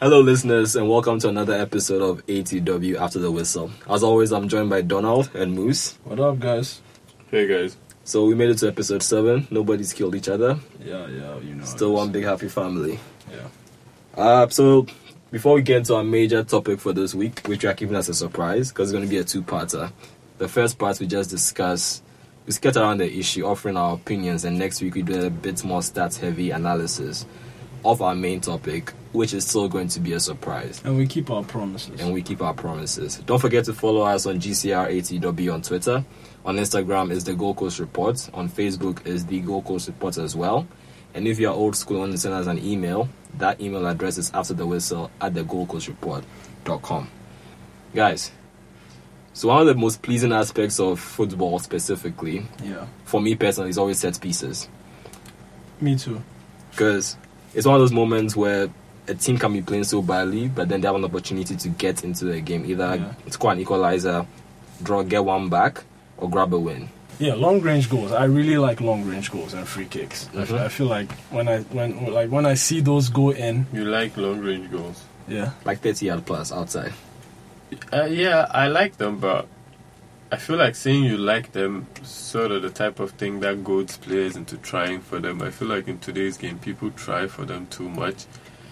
Hello, listeners, and welcome to another episode of ATW After the Whistle. As always, I'm joined by Donald and Moose. What up, guys? Hey guys. So we made it to episode seven. Nobody's killed each other. Yeah, yeah, you know. Still one big happy family. Yeah. Uh, so before we get into our major topic for this week, which we are keeping as a surprise, because it's going to be a two-parter. The first part we just discuss, we skirt around the issue, offering our opinions, and next week we do a bit more stats-heavy analysis of our main topic, which is still going to be a surprise. And we keep our promises. and we keep our promises. Don't forget to follow us on GCR80W on Twitter. On Instagram is the Gold Coast Report. On Facebook is the Gold Coast Report as well. And if you're old school and want to send us an email, that email address is after the whistle at the Gold Coast Report.com. Guys, so one of the most pleasing aspects of football specifically, yeah. for me personally, is always set pieces. Me too. Because it's one of those moments where a team can be playing so badly, but then they have an opportunity to get into the game, either Yeah. score an equalizer, draw, get one back, or grab a win. Yeah, long range goals. I really like long range goals and free kicks. I f- Mhm. I feel like when I when like when I see those go in, You like long range goals? yeah, Like 30 yard plus outside. Uh, yeah, I like them, but I feel like saying you like them sort of the type of thing that goads players into trying for them. I feel like in today's game, people try for them too much.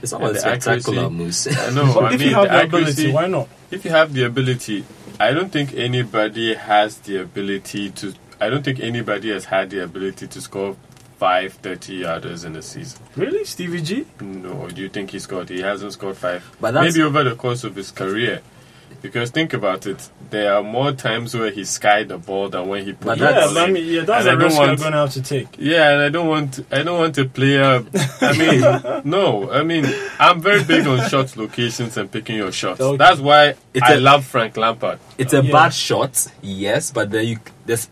It's not And about the spectacular accuracy- moves. I know. but I if mean, you have the the ability, accuracy. why not? If you have the ability, I don't think anybody has the ability to. I don't think anybody has had the ability to score five 30 yarders in a season. Really, Stevie G? No, do you think he scored? He hasn't scored five. But that's- Maybe over the course of his career. Because think about it, there are more times where he skied the ball than when he put But the Yeah, that's- ball but I in. mean, yeah, that's And I a don't risk you're gonna have to take. Yeah, and I don't want I don't want a player. I mean, no, I mean I'm very big on shot locations and picking your shots. Okay. That's why It's I a- love Frank Lampard. it's a Yeah. bad shot, yes, but then you. There's,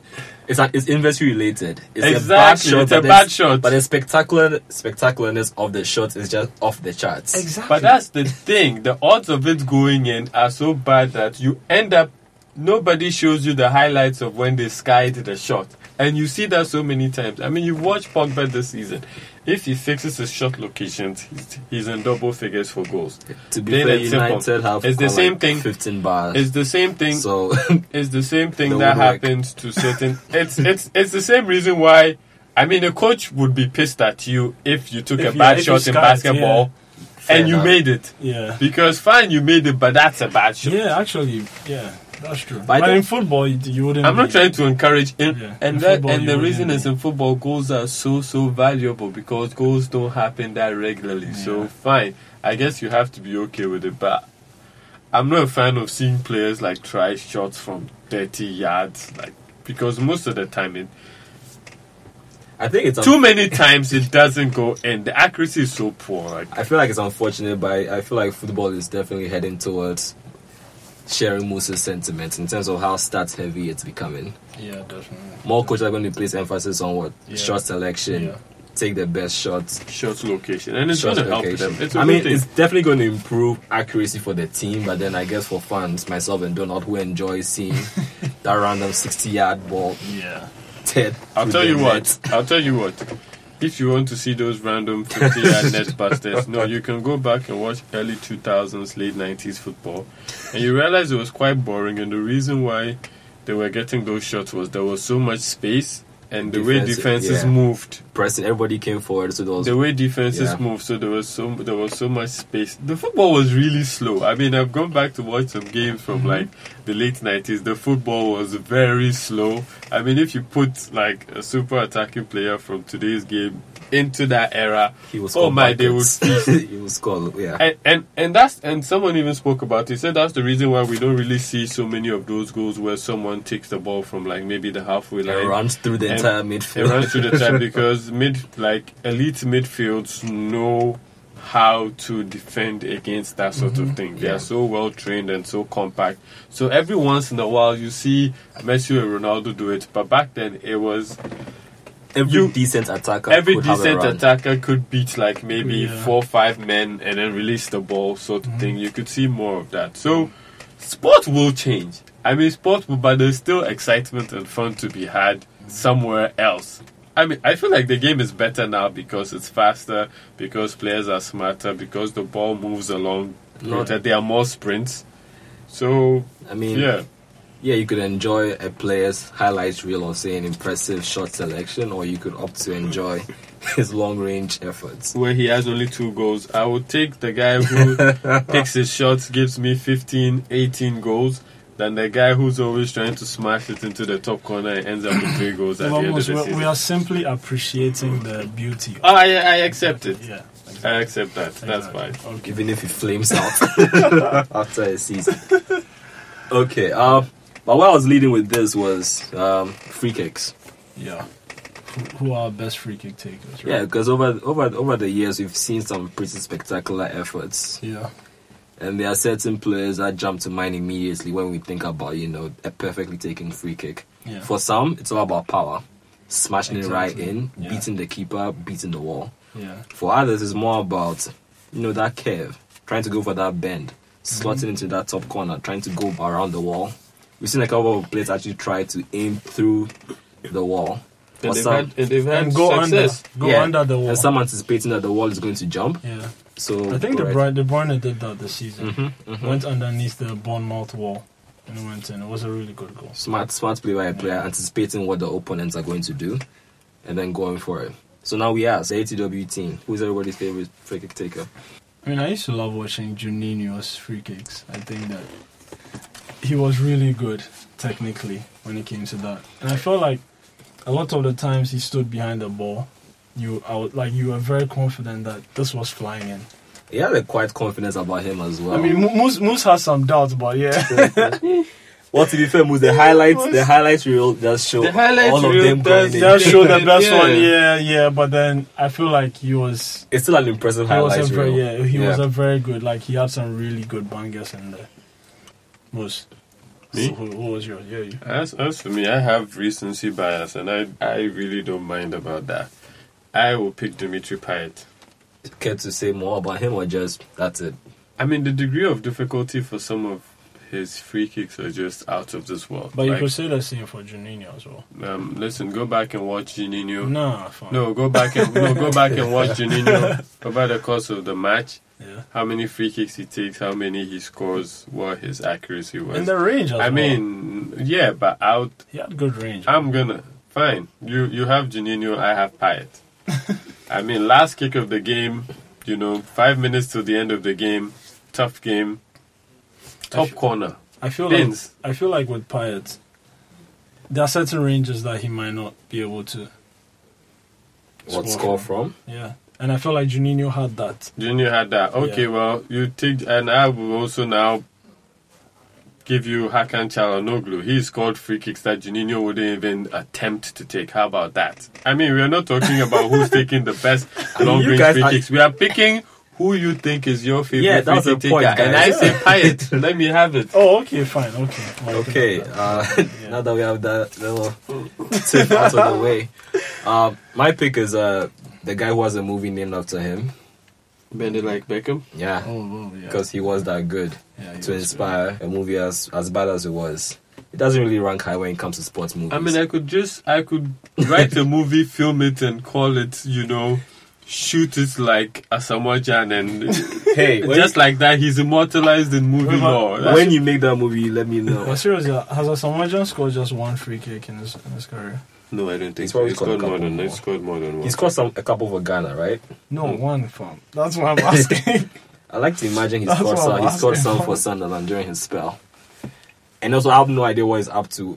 it's, a, it's inversely related. It's Exactly, a bad shot, it's a but bad shot. But the spectacular spectacularness of the shot is just off the charts. Exactly. But that's the thing. The odds of it going in are so bad that you end up. Nobody shows you the highlights of when they skied the shot, and you see that so many times. I mean, you watch Pogba this season. If he fixes his shot locations, he's, he's in double figures for goals. To be Plain fair, and simple. United have It's the same like thing. 15 bars. It's the same thing. so It's the same thing that woodwork. happens to certain. It's it's it's the same reason why. I mean, a coach would be pissed at you if you took If a bad if you shot in skied, basketball Fair and you made it. yeah, Because fine, you made it, but that's a bad shot. yeah, actually, yeah, that's true. But I But, think- in football, you, you wouldn't. I'm not trying to encourage him, Yeah, and in that, football and the wouldn't reason is in football goals are so so valuable because goals don't happen that regularly. So fine, I guess you have to be okay with it. But I'm not a fan of seeing players like try shots from 30 yards, like because most of the time it I think it's too many times it doesn't go and The accuracy is so poor. Like I feel like it's unfortunate, but I I feel like football is definitely heading towards sharing Moose's sentiments in terms of how stats heavy it's becoming. Yeah, definitely. More coaches are going to place emphasis on what Yeah. shot selection, Yeah. take the best shots, shot location, and it's going to help them. It's a I mean, thing. it's definitely going to improve accuracy for the team, but then I guess for fans, myself and Donald, who enjoy seeing that random 60 yard ball Yeah. dead. I'll tell you what. I'll tell you what. If you want to see those random 50 yard net busters, no, you can go back and watch early 2000s, late 90s football, and you realize it was quite boring. And the reason why they were getting those shots was there was so much space, and the way defenses yeah. moved, Pressing, everybody came forward, so there was the way defenses Yeah. moved, so there was so there was so much space. The football was really slow. I mean, I've gone back to watch some games from mm-hmm. like the late 90s. The football was very slow. I mean, if you put like a super attacking player from today's game into that era, he was oh my, they would he was called, yeah. and, and and that's and someone even spoke about it. Said that's the reason why we don't really see so many of those goals where someone takes the ball from like maybe the halfway It line. runs through the entire It midfield. runs through the time because mid like elite midfields know how to defend against that sort of mm-hmm. thing. They Yeah. are so well trained and so compact. So every once in a while you see Messi and Ronaldo do it, but back then it was every you- decent attacker, every could have a decent run. attacker could beat like maybe Yeah. four five men and then release the ball sort of mm-hmm. thing. You could see more of that. So sport will change. I mean sport will but there's still excitement and fun to be had mm-hmm. somewhere else I mean, I feel like the game is better now because it's faster, because players are smarter, because the ball moves along, No. that there are more sprints. So I mean, yeah, yeah, you could enjoy a player's highlights reel or say an impressive shot selection, or you could opt to enjoy his long range efforts. where he has only two goals, I would take the guy who picks his shots, gives me 15, 18 goals. Than the guy who's always trying to smash it into the top corner and ends up with three goals at the end of the we season. we are simply appreciating the beauty. Oh, I, I accept it. Yeah. I accept that. That's fine. Okay. even if he flames out after a season. Okay, uh, but what I was leading with this was um, free kicks. Yeah. Who, are our best free kick takers? Right? Yeah, because over over over the years we've seen some pretty spectacular efforts, Yeah. and there are certain players that jump to mind immediately when we think about you know a perfectly taken free kick. Yeah. For some, it's all about power, smashing it right in, Yeah. beating the keeper, beating the wall. Yeah. For others, it's more about you know that curve, trying to go for that bend, Mm-hmm. slotting into that top corner, trying to go around the wall. We've seen a couple of players actually try to aim through the wall. And they've, some- had, and they've had And go success. under. Go Yeah, under the wall. And some anticipating that the wall is going to jump. yeah. So I think the right. Bruyne, De Bruyne did that this season. Mhm, mhm. Went underneath the Bournemouth wall and went in. It was a really good goal. smart smart play by a player, anticipating what the opponents are going to do, and then going for it. So now we ask the ATW team, who's everybody's favorite free kick taker? I mean, I used to love watching Juninho's free kicks. I think that he was really good technically when it came to that, and I felt like a lot of the times he stood behind the ball. You, I would, like, you were very confident that this was flying in. He had a quiet confidence about him as well. I mean, Moose, Moose has some doubts, but yeah, well, to be fair, Moose, the highlights, the highlights reel does show The highlights all of them does- going in. that the best Yeah. one. Yeah, yeah, but then I feel like he was It's still an impressive He highlights a very reel. yeah. He was a very good. Like he had some really good bangers in there. Moose. Me? So who, who was yours? Yeah, you. As, as for me, I have recency bias, and I I really don't mind about that. I will pick Dimitri Payet. Care to say more about him or just that's it? I mean, the degree of difficulty for some of his free kicks are just out of this world. But you Like, could say the same for Juninho as well. um, listen, go back and watch Juninho. Nah, fine. No, go back and no, go back and watch Juninho over the course of the match. Yeah. How many free kicks he takes, how many he scores, what his accuracy was. In the range I well. mean, yeah, but out. he had good range. I'm gonna fine. You you have Juninho, I have Payet. I mean, last kick of the game. You know, five minutes to the end of the game. Tough game. Top feel- corner. I feel like I feel like with Payet, there are certain ranges that he might not be able to. What score score from? Yeah, and I feel like Juninho had that. Junior had that. Okay, Yeah. well, you take, and I will also now give you Hakan Çalhanoğlu. He scored free kicks that Juninho wouldn't even attempt to take. How about that? I mean, we are not talking about who's taking the best long range free are- kicks. We are picking who you think is your favorite Yeah, that's free the point, taker. And I guys. say Payet. Let me have it. Oh, okay, fine, okay. Well, I can Okay, have that. uh, now that we have that little tip out of the way, uh, my pick is uh, the guy who has a movie named after him. Bend it like Beckham. Yeah, Oh, oh, yeah. because he was that good Yeah, to was inspire a movie as as bad as it was. It doesn't really rank high when it comes to sports movies. I mean, I could just, I could write a movie, film it, and call it, you know, shoot it like Asamoah Gyan and hey, just like that, he's immortalized in movie Wait, but- law. That's- when you make that movie, let me know. But seriously, uh, has Asamoah scored just one free kick in his in his career? no, I don't think He's so. probably He scored scored more than more. he scored more than one. He scored some a couple for Ghana, right? No, hmm. one fam. That's what I'm asking. I like to imagine he That's scored some. He scored some for Sunderland during his spell, and also I have no idea what he's up to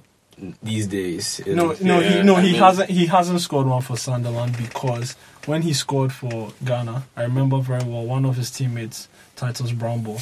these days. no, no, Yeah, he no I he mean- hasn't he hasn't scored one for Sunderland because when he scored for Ghana, I remember very well one of his teammates, Titus Bramble,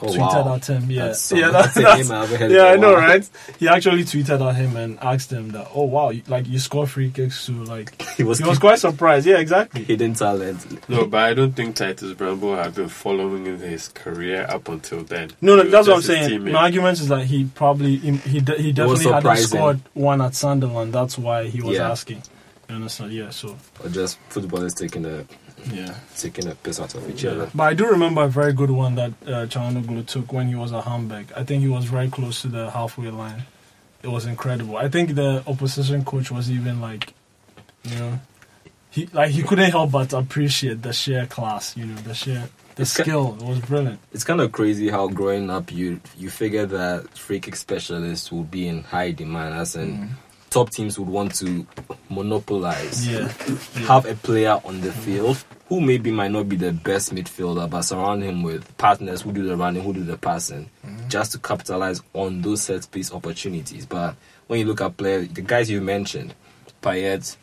oh tweeted wow, at him. Yeah, That's some- yeah, that's that- a name I've heard yeah, in a I know, right? He actually tweeted at him and asked him that, oh wow, you- like you score free kicks too. Like he was, he was quite surprised. Yeah, exactly. hidden talent. No, but I don't think Titus Bramble had been following in his career up until then. No, no, that's what I'm saying. teammate. My argument is that he probably he he, de- he definitely hadn't scored one at Sunderland. That's why he was Yeah. asking. You understand? Yeah. So Or just footballers taking a yeah. taking a piss out of each Yeah. other. But I do remember a very good one that uh, Çalhanoğlu took when he was at Hamburg. I think he was very close to the halfway line. It was incredible. I think the opposition coach was even like You know, he like he couldn't help but appreciate the sheer class. You know, the sheer the It's ki- skill. It was brilliant. It's kind of crazy how growing up you you figure that free kick specialists will be in high demand, as in top teams would want to monopolize. Yeah, Have a player on the field who maybe might not be the best midfielder, but surround him with partners who do the running, who do the passing, just to capitalize on those set piece opportunities. But when you look at players, the guys you mentioned, Payet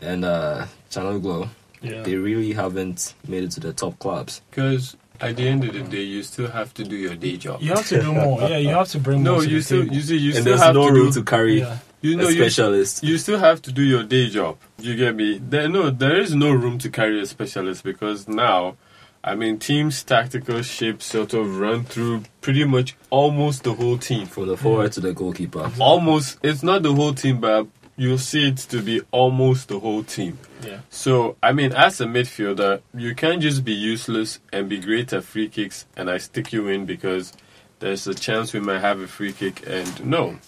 and uh, Çalhanoğlu, yeah. they really haven't made it to the top clubs. Because at the end of the day, you still have to do your day job. You have to do more. Yeah, you have to bring No, more. to you still, table. you see, you and still there's have no to room do, to carry Yeah. you know, a specialist. you still have to do your day job. You get me? There, no, there is no room to carry a specialist because now, I mean, teams' tactical shape sort of run through pretty much almost the whole team. from the forward to the goalkeeper. Almost, it's not the whole team, but you'll see it to be almost the whole team. Yeah. So, I mean, as a midfielder, you can't just be useless and be great at free kicks and I stick you in because there's a chance we might have a free kick. And no,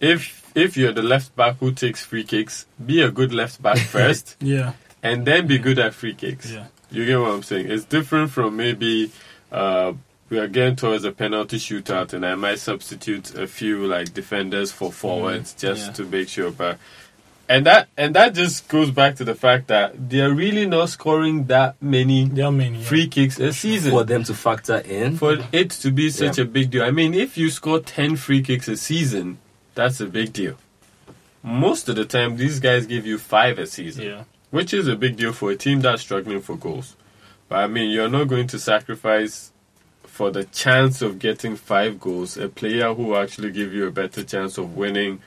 if if you're the left back who takes free kicks, be a good left back first Yeah. and then be good at free kicks. Yeah. You get what I'm saying? It's different from maybe uh, we are getting towards a penalty shootout, and I might substitute a few like defenders for forwards mm, just yeah. to make sure. But and that and that just goes back to the fact that they are really not scoring that many There are many. yeah. free kicks a season For them to factor in, for it to be such Yeah. a big deal. I mean, if you score 10 free kicks a season, that's a big deal. Most of the time, these guys give you five a season, Yeah. which is a big deal for a team that's struggling for goals. But I mean, you're not going to sacrifice for the chance of getting five goals a player who will actually give you a better chance of winning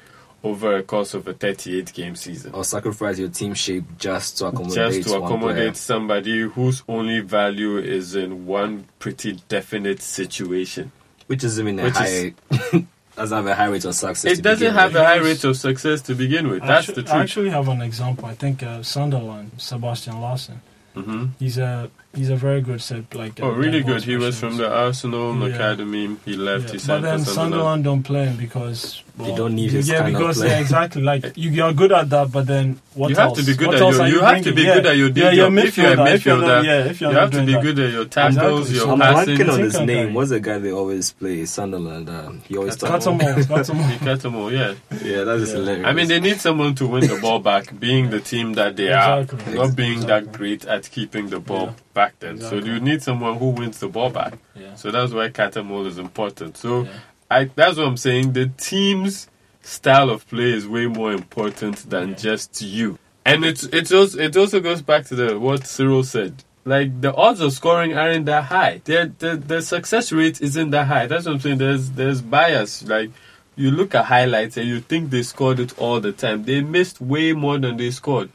over a course of a 38 game season. or sacrifice your team shape just to accommodate Just to one accommodate somebody whose only value is in one pretty definite situation. which is even a Which high. doesn't have a high rate of success. It to doesn't begin have with. a high rate of success to begin with. That's Actu- the truth. I actually have an example. I think uh, Sunderland, Sebastian Larsson. hmm He's a he's a very good set like. Oh, really good. He was from the Arsenal Yeah. academy. He left. Yeah, He but then Sunderland. Sunderland don't play him because They don't need you- his yeah kind of because play. yeah exactly like you you're good at that but then what You have else? to be good what at else your- are you have to bringing? be yeah. good at your day yeah, you're. If you're a midfielder, if you're not- yeah if you're You have to be that. good at your tackles, Exactly. your So I'm passing. blanking on his name. What's the guy they always play? Sunderland. Um, he always talk. Cattermole, Cattermole. You get them all, yeah. Yeah, that is Yeah. hilarious. I mean, they need someone to win the ball back, being the team that they are, not being that great at keeping the ball Yeah. Back then. So you need someone who wins the ball back. Yeah. So that's why Cattermole is important. So Yeah. I that's what I'm saying. The team's style of play is way more important than Yeah. just you. And it's it's also it also goes back to the what Cyril said. Like the odds of scoring aren't that high. The the the success rate isn't that high. That's what I'm saying. There's there's bias. Like you look at highlights and you think they scored it all the time. They missed way more than they scored.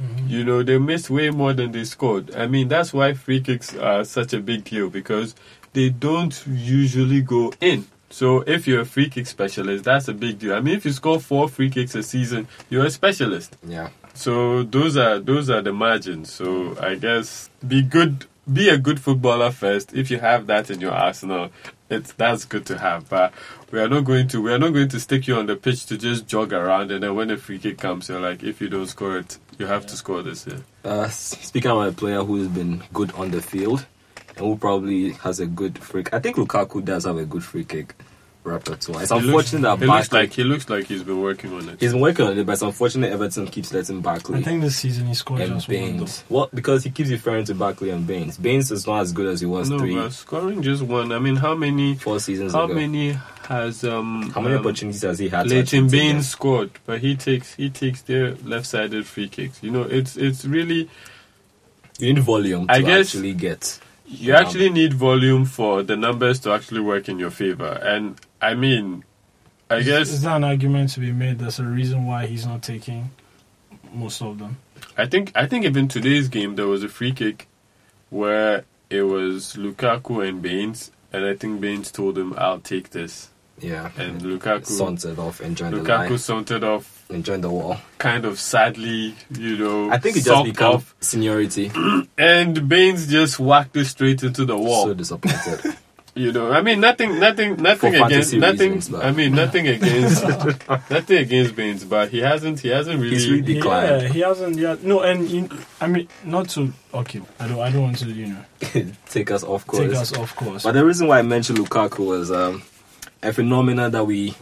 Mm-hmm. You know, they missed way more than they scored. I mean, that's why free kicks are such a big deal because they don't usually go in. So if you're a free kick specialist, that's a big deal. I mean, if you score four free kicks a season, you're a specialist. yeah. So those are those are the margins. So I guess be good, be a good footballer first. If you have that in your arsenal, it's that's good to have. But we are not going to we are not going to stick you on the pitch to just jog around and then when a free kick comes, you're like, if you don't score it, you have to score this. Yeah. Uh, speaking of a player who's been good on the field and who probably has a good free. I think Lukaku does have a good free kick repertoire. It's He looks- unfortunate that he looks Barkley. like he looks like he's been working on it. He's been working on it, but it's unfortunate Everton keeps letting Barkley I think this season he scored and just one. though. Well, because he keeps referring to Barkley and Baines. Baines is not as good as he was no, three, but scoring just one. I mean, how many? four seasons How ago. many has um? How many um, opportunities has he had? to Leighton Baines scored, but he takes he takes their left-sided free kicks. You know, it's it's really them? You need volume to I guess- actually get. you actually need volume for the numbers to actually work in your favor. And I mean, I Is- guess is that an argument to be made? There's a reason why he's not taking most of them. I think I think even today's game there was a free kick where it was Lukaku and Baines, and I think Baines told him, "I'll take this," Yeah. and Lukaku sauntered off, enjoying the Lukaku line, sauntered off, enjoying the wall. kind of sadly, you know. I think it just sulked becomes off, seniority. and Baines just whacked it straight into the wall. So disappointed. You know, I mean, nothing, nothing, nothing against, nothing. reasons, though. I mean, nothing against, nothing against Baines, but he hasn't, he hasn't really. He's really- Declined. Yeah, he hasn't. Yeah, no, and you, I mean, not to. Okay, I don't. I don't want to. You know, Take us off course. take us off course. But the reason why I mentioned Lukaku was um, a phenomenon that we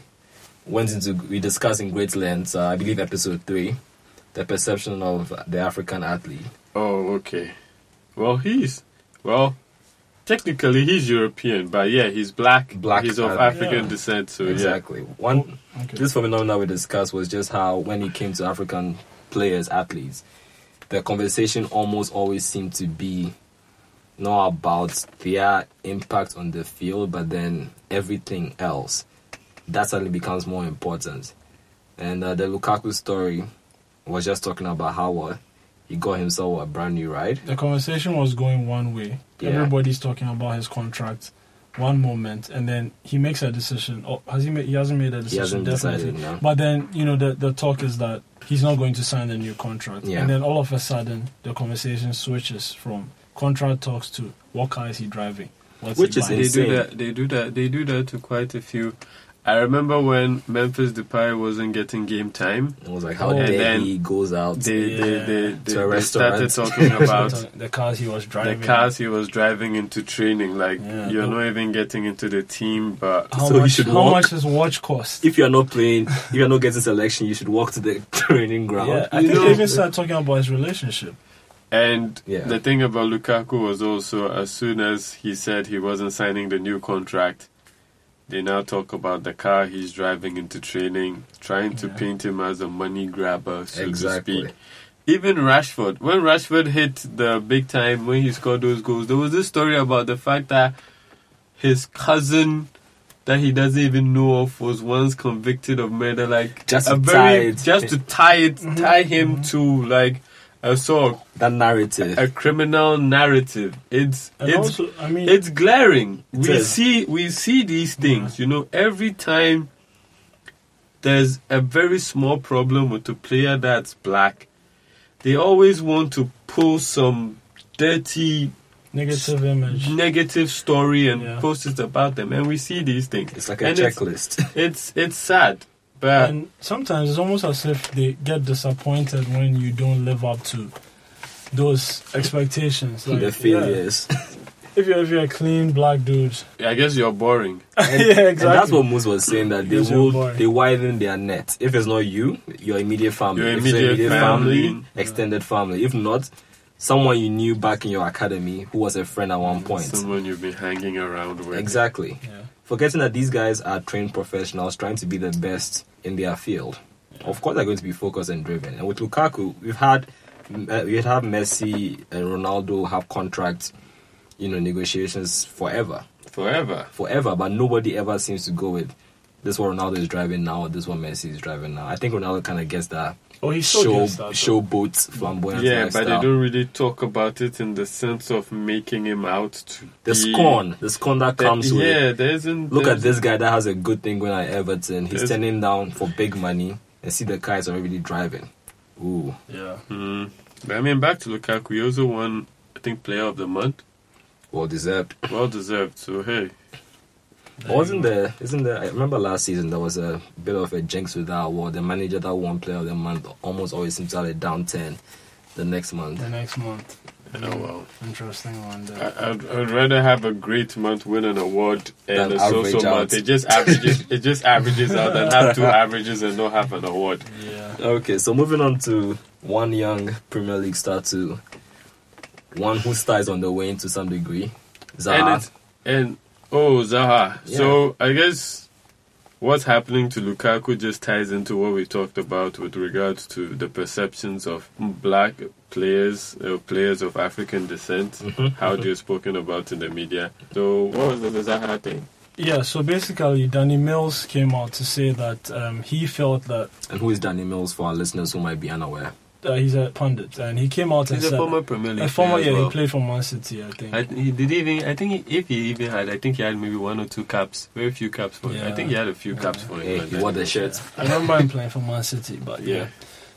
went into, we discussed in great length, uh, I believe episode 3, the perception of the African athlete. Oh, okay. Well, he's well. Technically, he's European, but yeah, he's black. Black, He's of African yeah. descent, so exactly. One, okay. this phenomenon we discussed was just how when he came to African players, athletes, the conversation almost always seemed to be not about their impact on the field, but then everything else. That suddenly becomes more important. And uh, the Lukaku story was just talking about how uh, he got himself a brand new ride. the conversation was going one way. Yeah. Everybody's talking about his contract. One moment, and then he makes a decision. Oh, has he made? He hasn't made a He decision. hasn't definitely. decided, no. But then you know the the talk is that he's not going to sign the new contract. Yeah. And then all of a sudden the conversation switches from contract talks to what car is he driving? What's Which is buying? They do that. They do that. They do that to quite a few. I remember when Memphis Depay wasn't getting game time. It was like how Oh. And dare he goes out. They Yeah. they they, they, To a they started talking about the cars he was driving. the cars he was driving into training. Like Yeah. you're not even getting into the team, but How So you much? should how walk. much does watch cost? if you are not playing, if you are not getting selection, you should walk to the training ground. Yeah, I You think know- they even started talking about his relationship. And Yeah. the thing about Lukaku was also as soon as he said he wasn't signing the new contract, they now talk about the car he's driving into training, trying to Yeah. paint him as a money grabber, so exactly. to speak. Even Rashford, when Rashford hit the big time when he scored those goals, there was this story about the fact that his cousin that he doesn't even know of was once convicted of murder, like Just a to very just to tie it, mm-hmm. tie him mm-hmm. to like a sort of That narrative. a criminal narrative. It's And it's also, I mean, it's glaring. It we is. see we see these things. You know, every time there's a very small problem with a player that's black, they always want to pull some dirty negative image. negative story and Yeah. post it about them, and we see these things. it's like a and it's, checklist. it's it's sad, but and sometimes it's almost as if they get disappointed when you don't live up to those expectations. Like, the yeah, failures. if you're if you're a clean black dude, yeah, I guess you're boring. And, yeah, and that's what Moose was saying that they Yes, you're will they widen their net. If it's not you, your immediate family. Your If it's immediate family. extended family. If not, someone you knew back in your academy who was a friend at one point. Someone you've been hanging around with. Exactly. yeah. Forgetting that these guys are trained professionals trying to be the best in their field. Of course, they're going to be focused and driven. And with Lukaku, we've had uh, we have Messi and Ronaldo have contracts, you know, negotiations forever, Forever. forever. But nobody ever seems to go with this one Ronaldo is driving now, or this one Messi is driving now. I think Ronaldo kind of gets that Oh, he still show gets that, showboat flamboyant Yeah, lifestyle. but they don't really talk about it in the sense of making him out to the be- scorn, the scorn that the- comes with yeah, there isn't. Look at this guy that has a good thing going at Everton. He's turning down for big money and see the car is already driving. Ooh. Yeah. Mm. But I mean, back to Lukaku. He also won, I think, Player of the Month. Well deserved. Well deserved. So hey, Wasn't there isn't there I remember last season there was a bit of a jinx with that award. The manager that won player of the month almost always seems to have a down ten the next month. The next month. oh well. Interesting one. I, There. I'd, I'd rather have a great month win an award and Than a so-so average month. It just averages. it just averages out than have two averages and not have an award. Yeah. Okay, so moving on to one young Premier League star to one who star is on the way to some degree. And Zaha. it's, and oh Zaha. Yeah. So I guess what's happening to Lukaku just ties into what we talked about with regards to the perceptions of black players, uh, players of African descent, Mhm. how they're spoken about in the media. So what was the Zaha thing? Yeah. So basically, Danny Mills came out to say that um, he felt that And who is Danny Mills for our listeners who might be unaware? Uh, he's a pundit, and he came out He's and a said former Premier League a former. player as Yeah, well. he played for Man City, I think. I, he did even. I think he, if he even had, I think he had maybe one or two caps, very few caps for him. I think he had a few caps for him. Hey, but he wore the shirt. I remember him playing for Man City, but yeah. Yeah.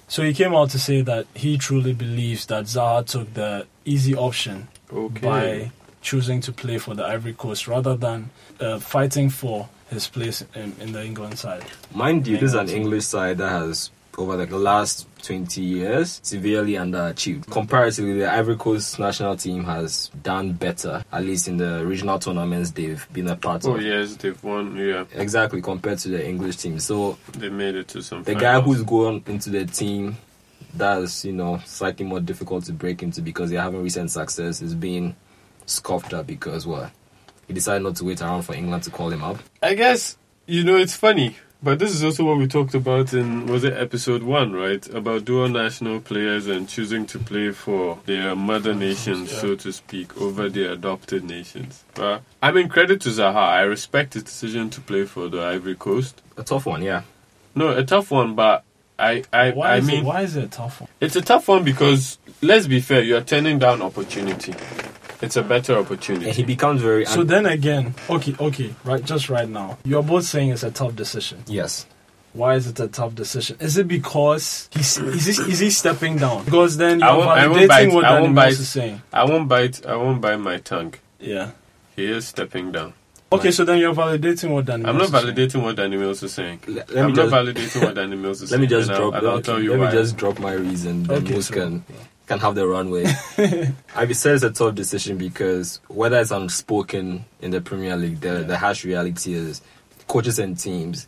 So he came out to say that he truly believes that Zaha took the easy option Okay. by choosing to play for the Ivory Coast rather than uh, fighting for his place in, in the England side. Mind you, this is an team. English side that has, over the last 20 years, severely underachieved. Comparatively, the Ivory Coast national team has done better, at least in the regional tournaments they've been a part Oh of. Oh, yes, they've won. Yeah, Exactly, compared to the English team. So they made it to some. the guy finals. who's going into the team that's you know slightly more difficult to break into because they're having recent success is being scoffed at because what he decided not to wait around for England to call him up. I guess you know it's funny, but this is also what we talked about in was it episode one, right? About dual national players and choosing to play for their mother mm, nations, Yeah. so to speak, over their adopted nations. But I mean, credit to Zaha. I respect his decision to play for the Ivory Coast. A tough one, yeah. No, a tough one, but I, I, Why, I mean, it, why is it a tough one? it's a tough one because let's be fair, you are turning down opportunity. It's a better opportunity. And he becomes very So then again, okay, okay, right, just right now, you're both saying it's a tough decision. yes. Why is it a tough decision? Is it because he's is he, is he stepping down? Because then I you're won't- I won't validating bite- what I Danny won't bite. is saying. I won't bite. I won't bite my tongue. Yeah. He is stepping down. Okay, so then you're validating what Danny Mills say. I'm Mills not is saying. validating what Danny Mills is saying. Let, let I'm me not just validating what Danny Mills is let me saying. just and I'll- drop. I'll, okay, tell you let why. me just drop my reason. Then Okay, so- can can have the runway. I said it's a tough decision because whether it's unspoken in the Premier League, the the harsh reality is coaches and teams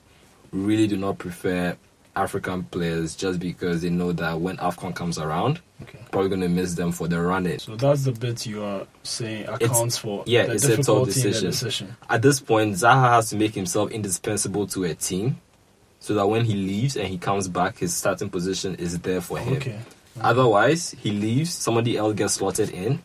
really do not prefer African players just because they know that when AFCON comes around, Okay. probably going to miss them for the run in. So that's the bit you are saying accounts for yeah, the it's a tough decision. decision. At this point, Zaha has to make himself indispensable to a team so that when he leaves and he comes back, his starting position is there for him. Okay. Otherwise, he leaves, somebody else gets slotted in,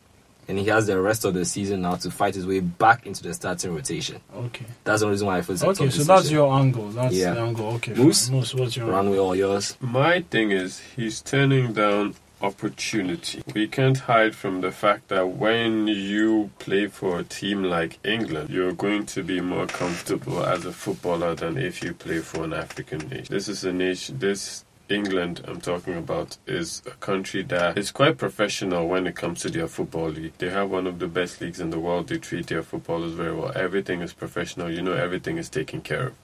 and he has the rest of the season now to fight his way back into the starting rotation. Okay. That's the reason why I feel it's a Okay, tough so that's your angle. That's Yeah. the angle. Okay. Moose? Moose, what's your angle? runway all yours. My thing is, he's turning down opportunity. We can't hide from the fact that when you play for a team like England, you're going to be more comfortable as a footballer than if you play for an African nation. This is a nation, this England I'm talking about is a country that is quite professional when it comes to their football league. They have one of the best leagues in the world. They treat their footballers very well. Everything is professional. You know, everything is taken care of.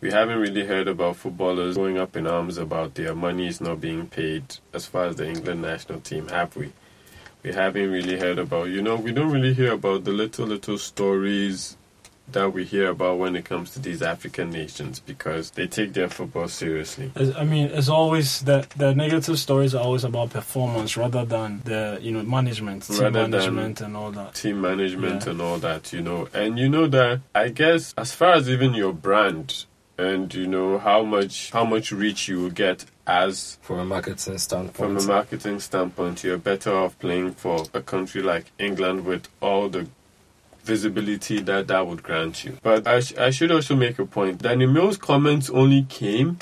We haven't really heard about footballers going up in arms about their money is not being paid as far as the England national team, have we? We haven't really heard about, you know, we don't really hear about the little, little stories that we hear about when it comes to these African nations because they take their football seriously. As- I mean, it's always the the negative stories are always about performance rather than the you know management, team Rather management, and all that. Team management Yeah. and all that, you know. And you know that I guess as far as even your brand and you know how much how much reach you will get as From a marketing standpoint. From a marketing standpoint, you're better off playing for a country like England with all the visibility that that would grant you. But I, sh- I should also make a point. Danny Mills' comments only came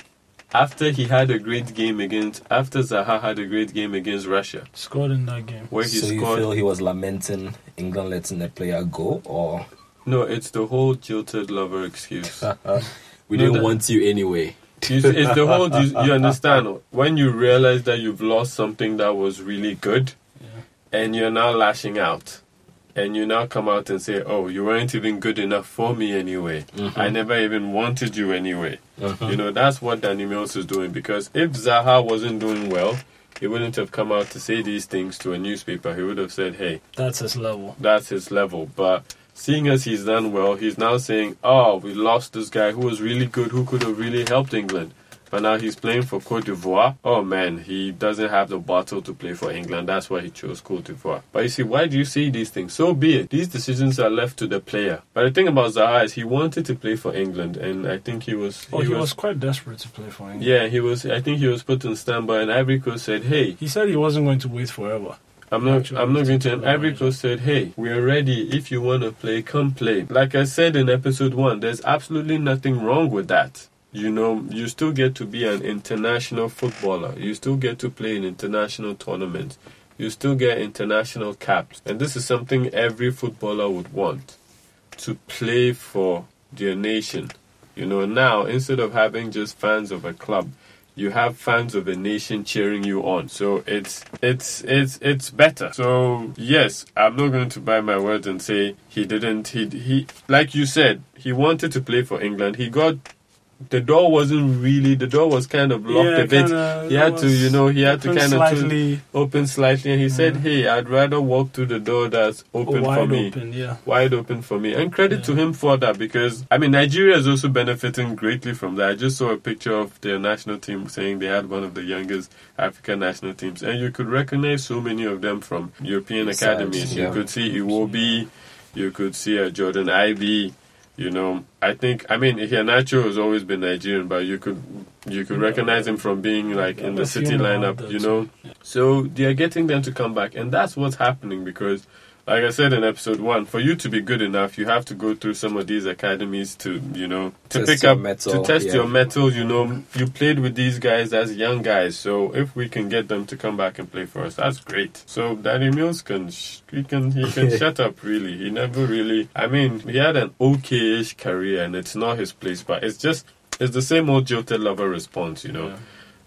after he had a great game against, after Zaha had a great game against Russia, Scored in that game. where he so you scored. feel he was lamenting England letting the player go, or no, it's the whole jilted lover excuse. we No, didn't that- want you anyway? You it's the whole. You, you understand when you realize that you've lost something that was really good, Yeah. and you're now lashing out, and you now come out and say, "Oh, you weren't even good enough for me anyway. Mm-hmm. I never even wanted you anyway." Uh-huh. You know, that's what Danny Mills is doing because if Zaha wasn't doing well, he wouldn't have come out to say these things to a newspaper. He would have said, "Hey, That's his level. that's his level." But seeing as he's done well, he's now saying, "Oh, we lost this guy who was really good, who could have really helped England." But now he's playing for Cote d'Ivoire. Oh man, he doesn't have the bottle to play for England. That's why he chose Cote d'Ivoire. But you see, why do you see these things? So be it. These decisions are left to the player. But the thing about Zaha is he wanted to play for England, and I think he was. Oh, he, was, quite desperate to play for England. Yeah, he was. I think he was put on standby, and Ivory Coast said, "Hey, He said he wasn't going to wait forever. I'm not. Actually, I'm not going to." And Ivory. Coast said, "Hey, we're ready. If you want to play, come play." Like I said in episode one, there's absolutely nothing wrong with that. You know, you still get to be an international footballer. You still get to play in international tournaments. You still get international caps, and this is something every footballer would want to play for their nation. You know, now instead of having just fans of a club, you have fans of a nation cheering you on. So it's it's it's it's better. So yes, I'm not going to buy my words and say he didn't. He he like you said, he wanted to play for England. He got the door wasn't really the door was kind of locked Yeah, a bit. kinda, he had to, you know, he had to kind of slightly open slightly, and he said, "Hey, I'd rather walk through the door that's oh, open wide for me." open. Yeah. wide open for me. And credit to him for that because I mean Nigeria is also benefiting greatly from that. I just saw a picture of their national team saying they had one of the youngest African national teams, and you could recognize so many of them from European Besides, academies. yeah. You could see Iwobi, you could see a Jordan Ibe. You know, I think I mean Iheanacho has always been Nigerian, but you could you could Yeah. recognize him from being like in the city lineup. You know, so they're getting them to come back, and that's what's happening because, like I said in episode one, for you to be good enough, you have to go through some of these academies to, you know, to Test pick up, mettle, to test yeah. your metal. You know, you played with these guys as young guys, so if we can get them to come back and play for us, that's great. So Danny Mills can, sh- he can, he can shut up. Really, he never really. I mean, he had an okay-ish career, and it's not his place, but it's just. It's the same old jilted lover response, you know. Yeah.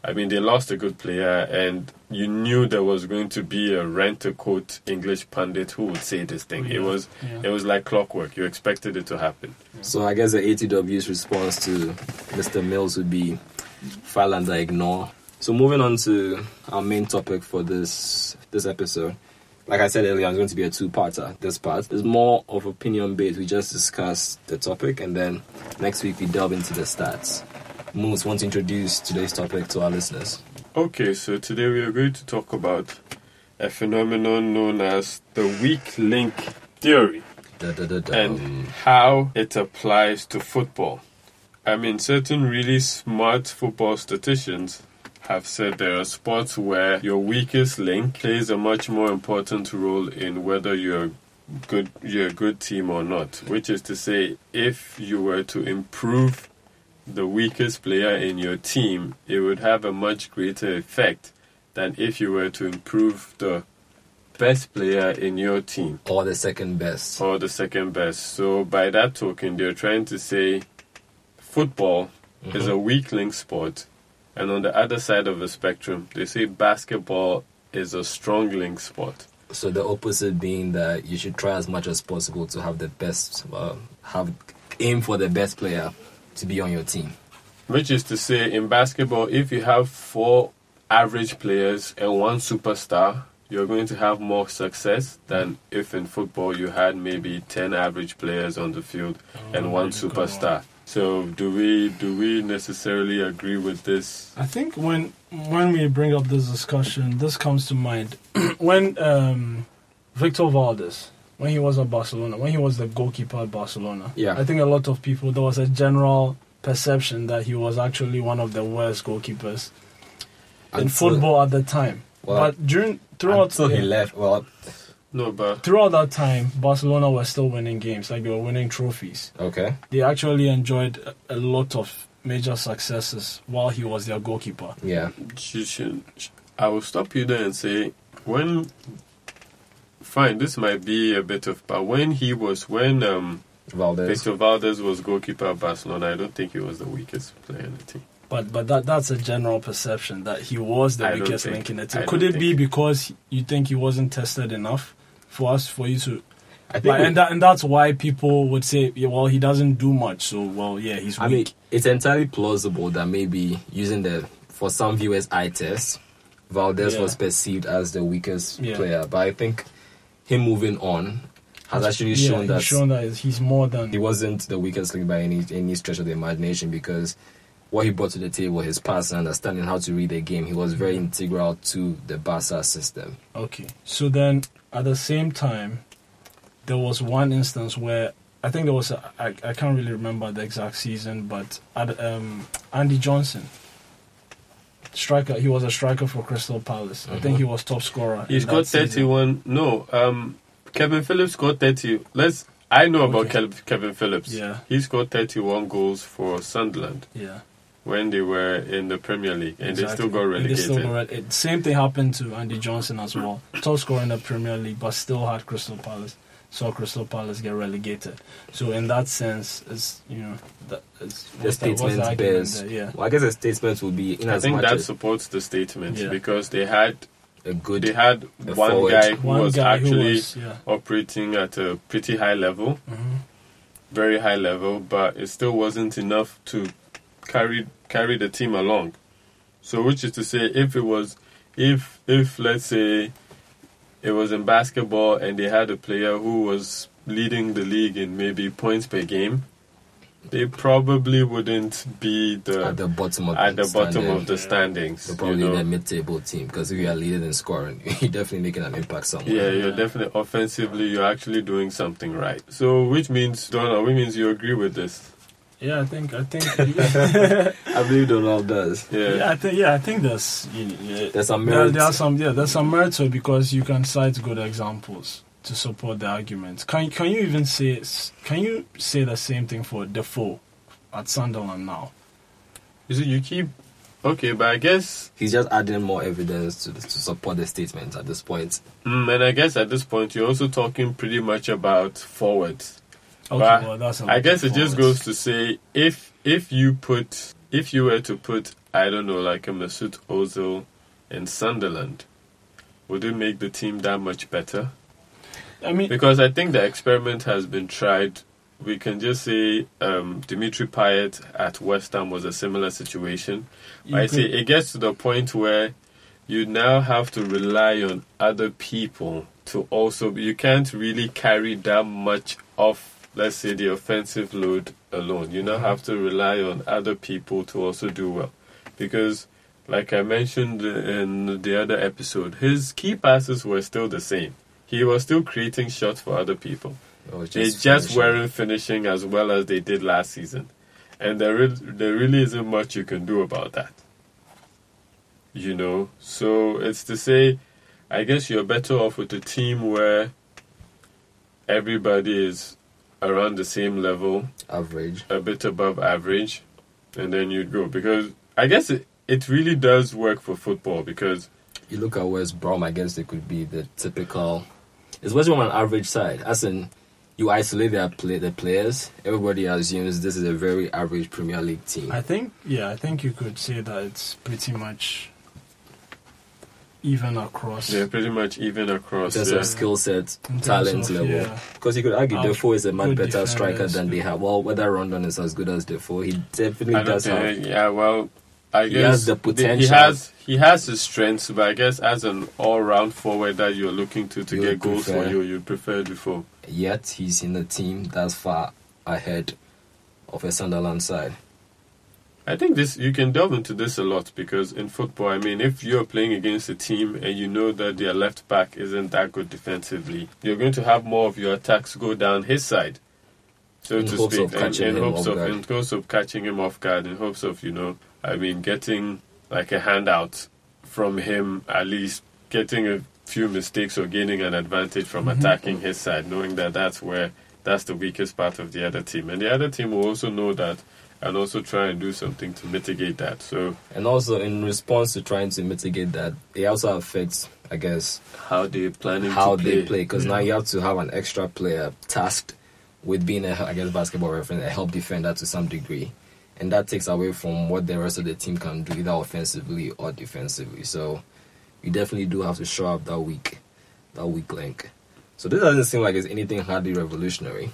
I mean, they lost a good player, and you knew there was going to be a rent-a-quote English pundit who would say this thing. Oh, it was, Yeah. it was like clockwork. You expected it to happen. So I guess the ATW's response to Mr. Mills would be file and ignore. So moving on to our main topic for this this episode. Like I said earlier, it's going to be a two-parter. This part is more of opinion-based. We just discuss the topic, and then next week we delve into the stats. Moose, want to introduce today's topic to our listeners? Okay, so today we are going to talk about a phenomenon known as the weak link theory Da, da, da, and um, how it applies to football. I mean, certain really smart football statisticians have said there are sports where your weakest link plays a much more important role in whether you're good you're a good team or not. Which is to say, if you were to improve the weakest player in your team, it would have a much greater effect than if you were to improve the best player in your team or the second best. or the second best. So by that token, they're trying to say football is a weak link sport, and on the other side of the spectrum, they say basketball is a strong link sport. So the opposite being that you should try as much as possible to have the best, uh, have aim for the best player to be on your team. Which is to say, in basketball, if you have four average players and one superstar, you're going to have more success than if in football you had maybe 10 average players on the field and one good superstar. So, do we do we necessarily agree with this? I think when when we bring up this discussion, this comes to mind when um, Victor Valdes, when he was at Barcelona, when he was the goalkeeper at Barcelona. Yeah. I think a lot of people there was a general perception that he was actually one of the worst goalkeepers in football at the time. Well, but during throughout until he left. Well, No, but throughout that time, Barcelona was still winning games, like they were winning trophies. okay. They actually enjoyed a, a lot of major successes while he was their goalkeeper. Yeah. I will stop you there and say when. Fine, this might be a bit of, but when he was when um, Valdes. Victor Valdes was goalkeeper of Barcelona, I don't think he was the weakest player in the team. But but that that's a general perception that he was the I weakest think- link in the team. don't Could it be because you think he wasn't tested enough for us for you to? I think. Like, we- and that and that's why people would say, yeah, well, he doesn't do much, so well, yeah, he's I mean, weak. it's entirely plausible that maybe using the for some viewers eye test, Valdes Yeah. was perceived as the weakest Yeah. player. But I think him moving on has actually yeah, shown that shown that he's more than he wasn't the weakest link by any any stretch of the imagination because what he brought to the table, his pass and understanding how to read the game, he was very integral to the Barca system. Okay. So then, at the same time, there was one instance where I think there was a, I, I can't really remember the exact season, but at, um, Andy Johnson, striker, he was a striker for Crystal Palace. I think he was top scorer. He in scored that season. 31. No, um, Kevin Phillips scored 30. Let's. I know about Okay. Kevin Phillips. Yeah. He scored 31 goals for Sunderland Yeah, when they were in the Premier League, and they still got relegated. Still got rele- it, same thing happened to Andy Johnson as well. Top scorer in the Premier League, but still had Crystal Palace. Saw Crystal Palace get relegated. So in that sense, it's you know that is The what's the- what's the statement argument bears. there? Yeah. Well, I guess the statement would be in I as think much that as supports the statement Yeah. because they had a good. they had one forward. guy who One was guy who actually was, yeah. operating at a pretty high level, Mhm. very high level, but it still wasn't enough to carry carry the team along. So, which is to say, if it was, if if let's say it was in basketball and they had a player who was leading the league in maybe points per game, they probably wouldn't be the at the bottom of at the bottom of the standings. They're you probably know? the mid-table team because if you are leading in scoring, you're definitely making an impact somewhere. Yeah, you're definitely offensively. You're actually doing something right. So, which means Donald, which means you agree with this? Yeah, I think I think I believe Donald does. Yeah. yeah, I think yeah, I think there's you know, yeah, There's some there, merit. there are some yeah, there's some merit to it because you can cite good examples to support the argument. Can can you even say can you say the same thing for Defoe at Sunderland now? Is it you keep okay, but I guess, He's just adding more evidence to, to support the statement at this point. mm, and I guess at this point you're also talking pretty much about forwards. Okay, But well that's a I guess it just goes to say if if you put if you were to put I don't know like a Mesut Ozil in Sunderland, would it make the team that much better? I mean Because I think the experiment has been tried. We can just say um, Dimitri Payet at West Ham was a similar situation. you I could- see. It gets to the point where you now have to rely on other people to also. You can't really carry that much of, let's say, the offensive load alone. You now have to rely on other people to also do well, because, like I mentioned in the other episode, his key passes were still the same. He was still creating shots for other people. Or They just finishing. weren't finishing as well as they did last season, and there is, there really isn't much you can do about that. You know, so it's to say, I guess you're better off with a team where everybody is around the same level, average. a bit above average, and then you'd go because I guess it, it really does work for football because You look at West Brom, I guess they could be the typical. It's West Brom an average side, as in you isolate their play the players. Everybody assumes this is a very average Premier League team. I think yeah, I think you could say that it's pretty much even across. they're pretty much even in across. terms yeah. of skill set, in talent of, level. yeah. Because you could argue Out- Defoe is a much better striker than they have. Well, whether Rondon is as good as Defoe, he definitely I don't does have. yeah, well, I He guess has the potential. He has he has his strengths, but I guess as an all-round forward that you're looking to to You get would goals prefer- for you, you prefer Defoe. Yet he's in a team that's far ahead of a Sunderland side. I think this you can delve into this a lot because in football, I mean, if you're playing against a team and you know that their left back isn't that good defensively, you're going to have more of your attacks go down his side, so In to hopes speak, of and in hopes of guard. in hopes of catching him off guard, in hopes of you know, I mean, getting like a handout from him, at least getting a few mistakes or gaining an advantage from Mm-hmm. attacking his side, knowing that that's where that's the weakest part of the other team, and the other team will also know that and also try and do something to mitigate that. So And also, in response to trying to mitigate that, it also affects, I guess, how they planning how to they play? play. Because Yeah. now you have to have an extra player tasked with being, a, I guess, basketball reference, a help defender to some degree. And that takes away from what the rest of the team can do, either offensively or defensively. So you definitely do have to show up that weak, that weak link. So this doesn't seem like it's anything hardly revolutionary.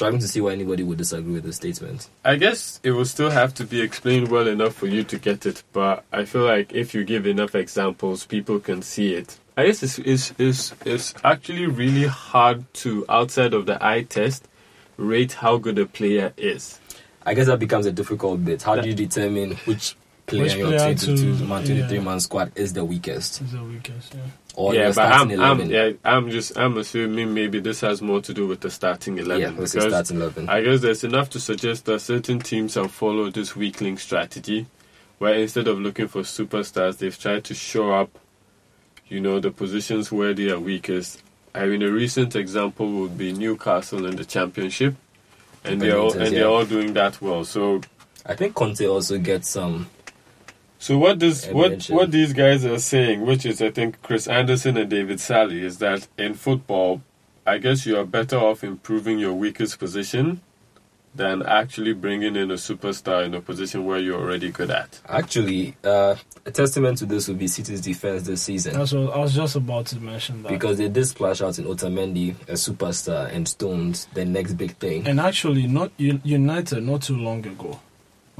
Striving to see why anybody would disagree with the statement. I guess it will still have to be explained well enough for you to get it, but I feel like if you give enough examples, people can see it. I guess it's, it's, it's, it's actually really hard to, outside of the eye test, rate how good a player is. I guess that becomes a difficult bit. How do you determine which player Which in your player 22 to- man, 23 yeah. man squad is the weakest? Is the weakest, yeah. Or yeah, but I'm, starting I'm, yeah, I'm just I'm assuming maybe this has more to do with the starting eleven Yeah, because starting 11? I guess there's enough to suggest that certain teams have followed this weak link strategy, where instead of looking for superstars, they've tried to show up, you know, the positions where they are weakest. I mean, a recent example would be Newcastle in the Championship, and they're all, and yeah. they're all doing that well. So, I think Conte also gets some. So what does what what these guys are saying, which is I think Chris Anderson and David Sally, is that in football, I guess you are better off improving your weakest position than actually bringing in a superstar in a position where you're already good at. Actually, uh, a testament to this would be City's defense this season. That's what I was just about to mention that. Because they did splash out in Otamendi, a superstar, and Stones, the next big thing. and actually, not United not too long ago,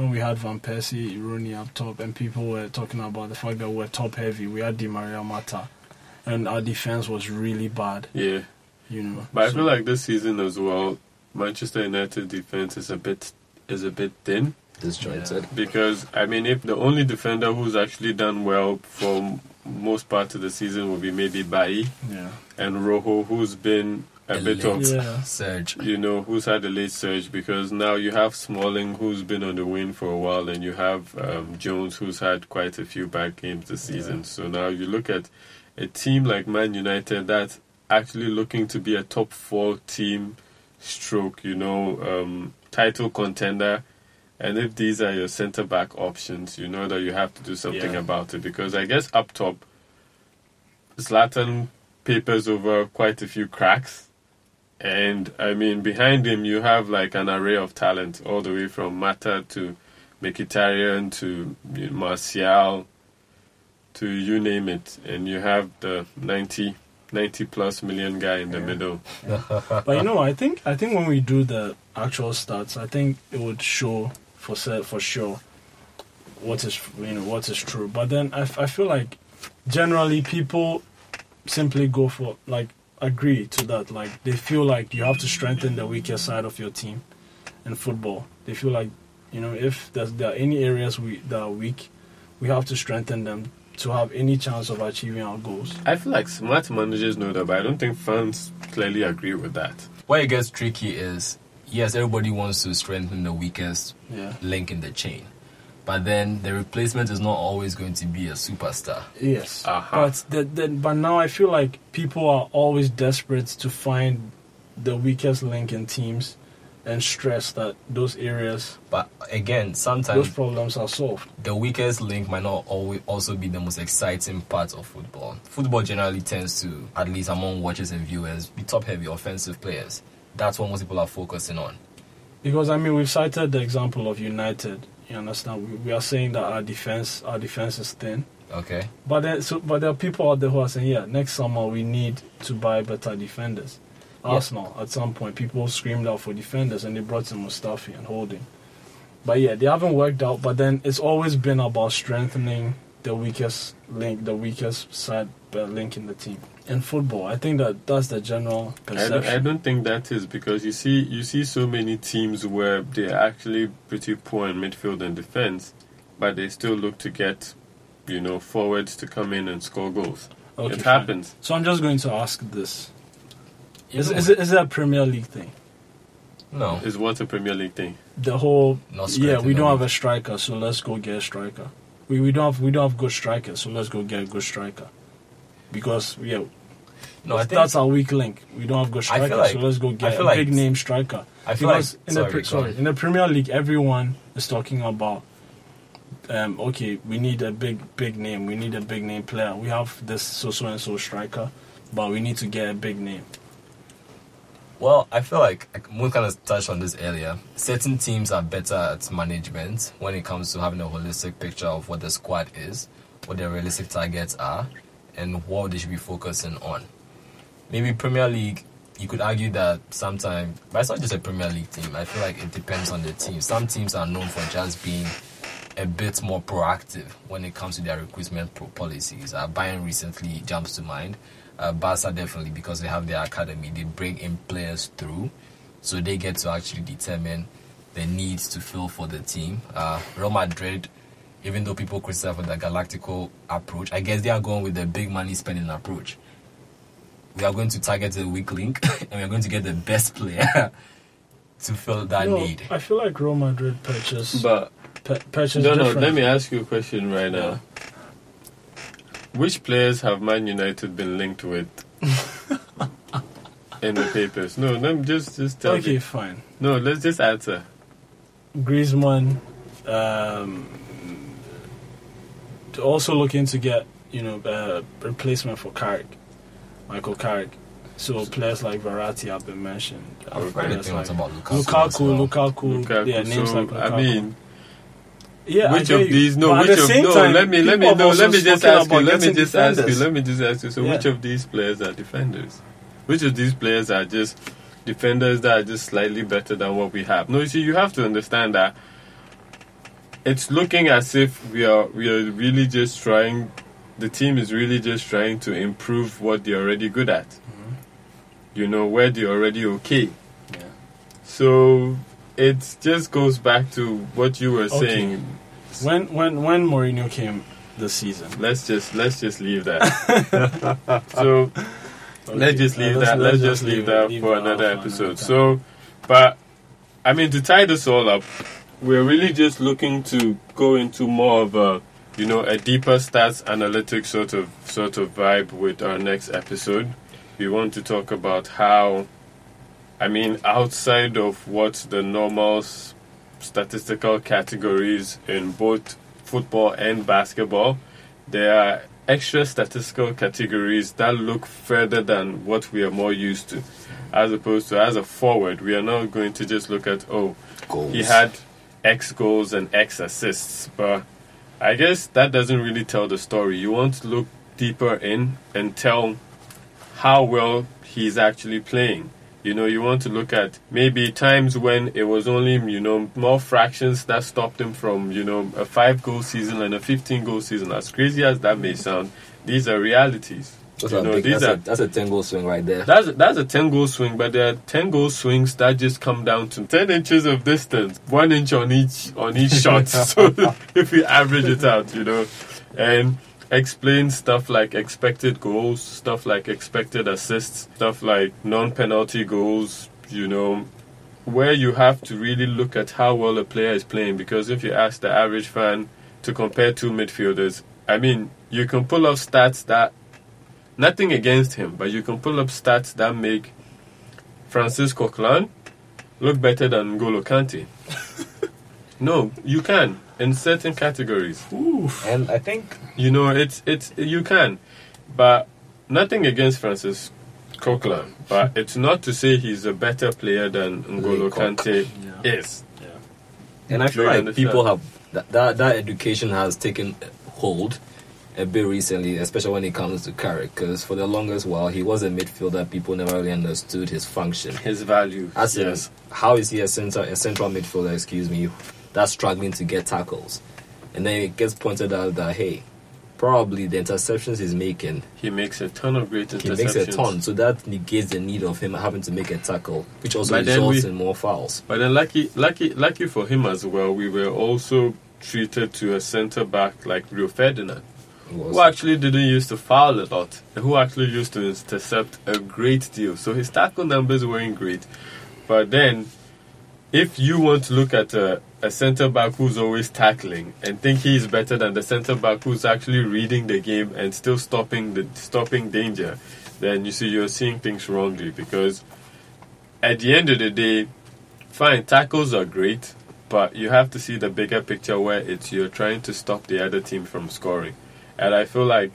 when we had Van Persie, Rooney up top, and people were talking about the fact that we're top heavy. We had Di Maria Mata, and our defense was really bad. Yeah. You know, But I feel like this season as well, Manchester United defense is a bit is a bit thin Disjointed. because I mean if the only defender who's actually done well for most part of the season will be maybe Bailly yeah, and Rojo who's been a A bit of Yeah. surge. you know who's had a late surge because now you have Smalling who's been on the wing for a while and you have um, Jones who's had quite a few bad games this season. So now you look at a team like Man United that's actually looking to be a top four team stroke, you know, um, title contender. And if these are your centre back options, you know that you have to do something Yeah. about it because I guess up top, Zlatan papers over quite a few cracks. And I mean, behind him, you have like an array of talent, all the way from Mata to Mkhitaryan to you know, Martial to you name it. And you have the 90, 90 plus million guy in the middle. but you know, I think I think when we do the actual stats, I think it would show for se- for sure what is you know what is true. But then I, f- I feel like generally people simply go for like agree to that. Like they feel like you have to strengthen the weaker side of your team in football. They feel like you know if there's, there are any areas we that are weak, we have to strengthen them to have any chance of achieving our goals. I feel like smart managers know that, but I don't think fans clearly agree with that. Where it gets tricky is yes, everybody wants to strengthen the weakest Yeah. link in the chain. But then the replacement is not always going to be a superstar. Yes, Uh-huh. but the, the, but now I feel like people are always desperate to find the weakest link in teams and stress that those areas, But again, sometimes those problems are solved. the weakest link might not always also be the most exciting part of football. Football generally tends to, at least among watchers and viewers, be top heavy offensive players. That's what most people are focusing on. Because I mean, we've cited the example of United. You understand? We, we are saying that our defense, our defense is thin. Okay? But there, so, but there are people out there who are saying, yeah, next summer we need to buy better defenders. Yeah. Arsenal, at some point, people screamed out for defenders and they brought in Mustafi and Holding. But yeah, they haven't worked out. But then it's always been about strengthening the weakest link, the weakest side uh, link in the team. In football, I think that that's the general I don't, I don't think that is because you see you see so many teams where they're actually pretty poor in midfield and defense, but they still look to get, you know, forwards to come in and score goals. Okay, it fine. happens. So I'm just going to ask this: Is, You know- is, it, is it a Premier League thing? No. Is what a Premier League thing. the whole Not yeah we don't have a striker so let's go get a striker we, we don't have we don't have good strikers so let's go get a good striker because yeah No, I think that's our weak link we don't have good strikers like- so let's go get a like- big name striker. I feel because like in the sorry, go sorry in the Premier League everyone is talking about um, okay we need a big big name we need a big name player. We have this so so and so striker but we need to get a big name. Well, I feel like like, we kind of touched on this earlier. Certain teams are better at management when it comes to having a holistic picture of what the squad is, what their realistic targets are, and what they should be focusing on. Maybe Premier League, you could argue that sometimes, but it's not just a Premier League team. I feel like it depends on the team. Some teams are known for just being a bit more proactive when it comes to their recruitment policies. Uh, Bayern recently jumps to mind. Uh, Barca definitely because they have their academy. They bring in players through, so they get to actually determine the needs to fill for the team. Uh, Real Madrid, even though people criticize for the galactical approach, I guess they are going with the big money spending approach. We are going to target the weak link, and we are going to get the best player to fill that No, need. I feel like Real Madrid purchase But pu- purchase no, no. different. Let me ask you a question right now. Which players have Man United been linked with in the papers? No, let me just just tell okay me. fine No, let's just answer. Griezmann, um, also looking to get you know uh, replacement for Carrick, Michael Carrick. So players like Verratti have been mentioned. I and read players anything like about Lukaku. Lukaku, well. Lukaku, Lukaku. yeah, names so, like Lukaku. I mean, yeah, which get of these? No, which of no? time, let me let me people no. Let me just ask you. Let me getting just ask you. Let me just ask you. So, Yeah. which of these players are defenders? Which of these players are just defenders that are just slightly better than what we have? No, you see, you have to understand that it's looking as if we are we are really just trying. The team is really just trying to improve what they're already good at. You know where they're already okay. Yeah. So it just goes back to what you were Okay. saying. When when when Mourinho came this season, Let's just let's just leave that. so let's just leave uh, that. Let's, just leave, that leave for that another for another episode. So, but I mean to tie this all up, we're really just looking to go into more of a you know a deeper stats analytics sort of sort of vibe with our next episode. We want to talk about how, I mean, outside of what the normal statistical categories in both football and basketball, there are extra statistical categories that look further than what we are more used to. As opposed to as a forward, we are not going to just look at oh Goals. he had X goals and X assists, but I guess that doesn't really tell the story. You want to look deeper in and tell how well he's actually playing. You know, you want to look at maybe times when it was only, you know, more fractions that stopped him from, you know, a five goal season and a 15 goal season. As crazy as that may sound, these are realities. That's, you a know, big, that's, are a, that's a 10 goal swing right there. that's that's a ten goal swing, but there are ten goal swings that just come down to ten inches of distance, one inch on each on each shot. so if we average it out, you know, and explain stuff like expected goals, stuff like expected assists, stuff like non-penalty goals, you know, where you have to really look at how well a player is playing. Because if you ask the average fan to compare two midfielders, I mean, you can pull up stats that nothing against him, but you can pull up stats that make Francis Coquelin look better than N'Golo Kante. no, you can in certain categories. oof, And I think You know, it's it's you can, but nothing against Francis Coquelin. But it's not to say he's a better player than N'Golo Lee Coq. Kante Yeah. is. And I feel like understand? people have that, that that education has taken hold a bit recently, especially when it comes to Carrick. Because for the longest while, he was a midfielder. People never really understood his function. His value. As in, yes. how is he a center, a central midfielder? Excuse me, that's struggling to get tackles, and then it gets pointed out that hey, probably the interceptions he's making, He makes a ton of great interceptions. he makes a ton, so that negates the need of him having to make a tackle, which also But results we- in more fouls. But then, lucky, lucky, lucky for him as well, we were also treated to a centre back like Rio Ferdinand, who actually didn't used to foul a lot, who actually used to intercept a great deal. So his tackle numbers weren't great. But then, if you want to look at a, a centre back who's always tackling and think he's better than the centre back who's actually reading the game and still stopping the stopping danger, then you see you're seeing things wrongly because at the end of the day, fine, tackles are great, but you have to see the bigger picture where it's you're trying to stop the other team from scoring. And I feel like